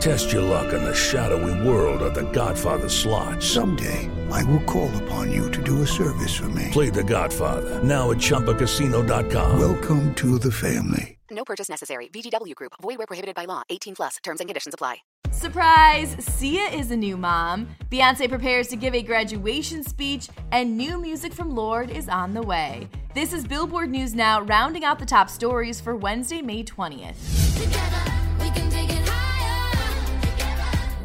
Test your luck in the shadowy world of The Godfather slot. Someday, I will call upon you to do a service for me. Play The Godfather now at ChumbaCasino.com. Welcome to the family. No purchase necessary. VGW Group. Void where prohibited by law. 18 plus. Terms and conditions apply. Surprise! Sia is a new mom. Beyonce prepares to give a graduation speech, and new music from Lorde is on the way. This is Billboard News Now, rounding out the top stories for Wednesday, May 20th.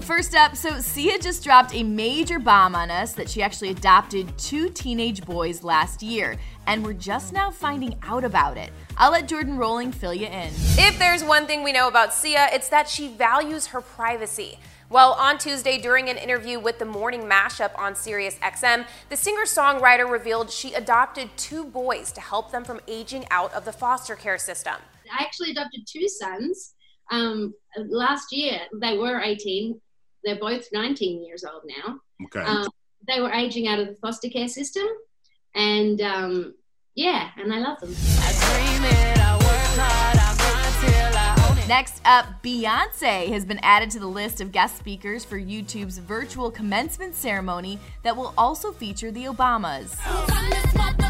First up, so Sia just dropped a major bomb on us that she actually adopted two teenage boys last year, and we're just now finding out about it. I'll let Jordan Rolling fill you in. If there's one thing we know about Sia, it's that she values her privacy. Well, on Tuesday, during an interview with the Morning Mashup on Sirius XM, the singer songwriter revealed she adopted two boys to help them from aging out of the foster care system. I actually adopted two sons um, last year. They were 18. They're both 19 years old now. Okay. Um, they were aging out of the foster care system. And um, yeah, and I love them. Next up, Beyonce has been added to the list of guest speakers for YouTube's virtual commencement ceremony that will also feature the Obamas.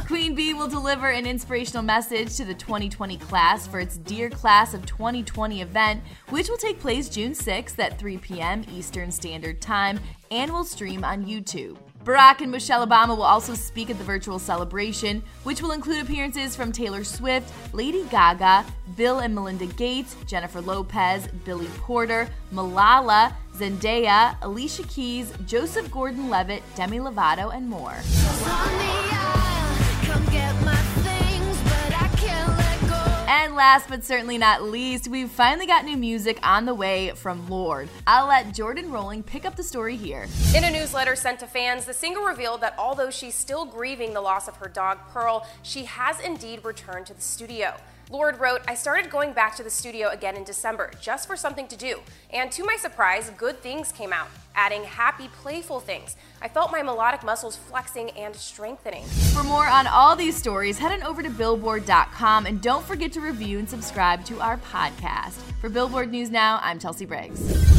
Queen Bey will deliver an inspirational message to the 2020 class for its Dear Class of 2020 event, which will take place June 6th at 3 p.m. Eastern Standard Time and will stream on YouTube. Barack and Michelle Obama will also speak at the virtual celebration, which will include appearances from Taylor Swift, Lady Gaga, Bill and Melinda Gates, Jennifer Lopez, Billy Porter, Malala, Zendaya, Alicia Keys, Joseph Gordon Levitt, Demi Lovato, and more. And last but certainly not least, we've finally got new music on the way from Lorde. I'll let Jordan Rolling pick up the story here. In a newsletter sent to fans, the singer revealed that although she's still grieving the loss of her dog Pearl, she has indeed returned to the studio. Lorde wrote, I started going back to the studio again in December just for something to do. And to my surprise, good things came out, adding happy, playful things. I felt my melodic muscles flexing and strengthening. For more on all these stories, head on over to billboard.com and don't forget to review and subscribe to our podcast. For Billboard News Now, I'm Chelsea Briggs.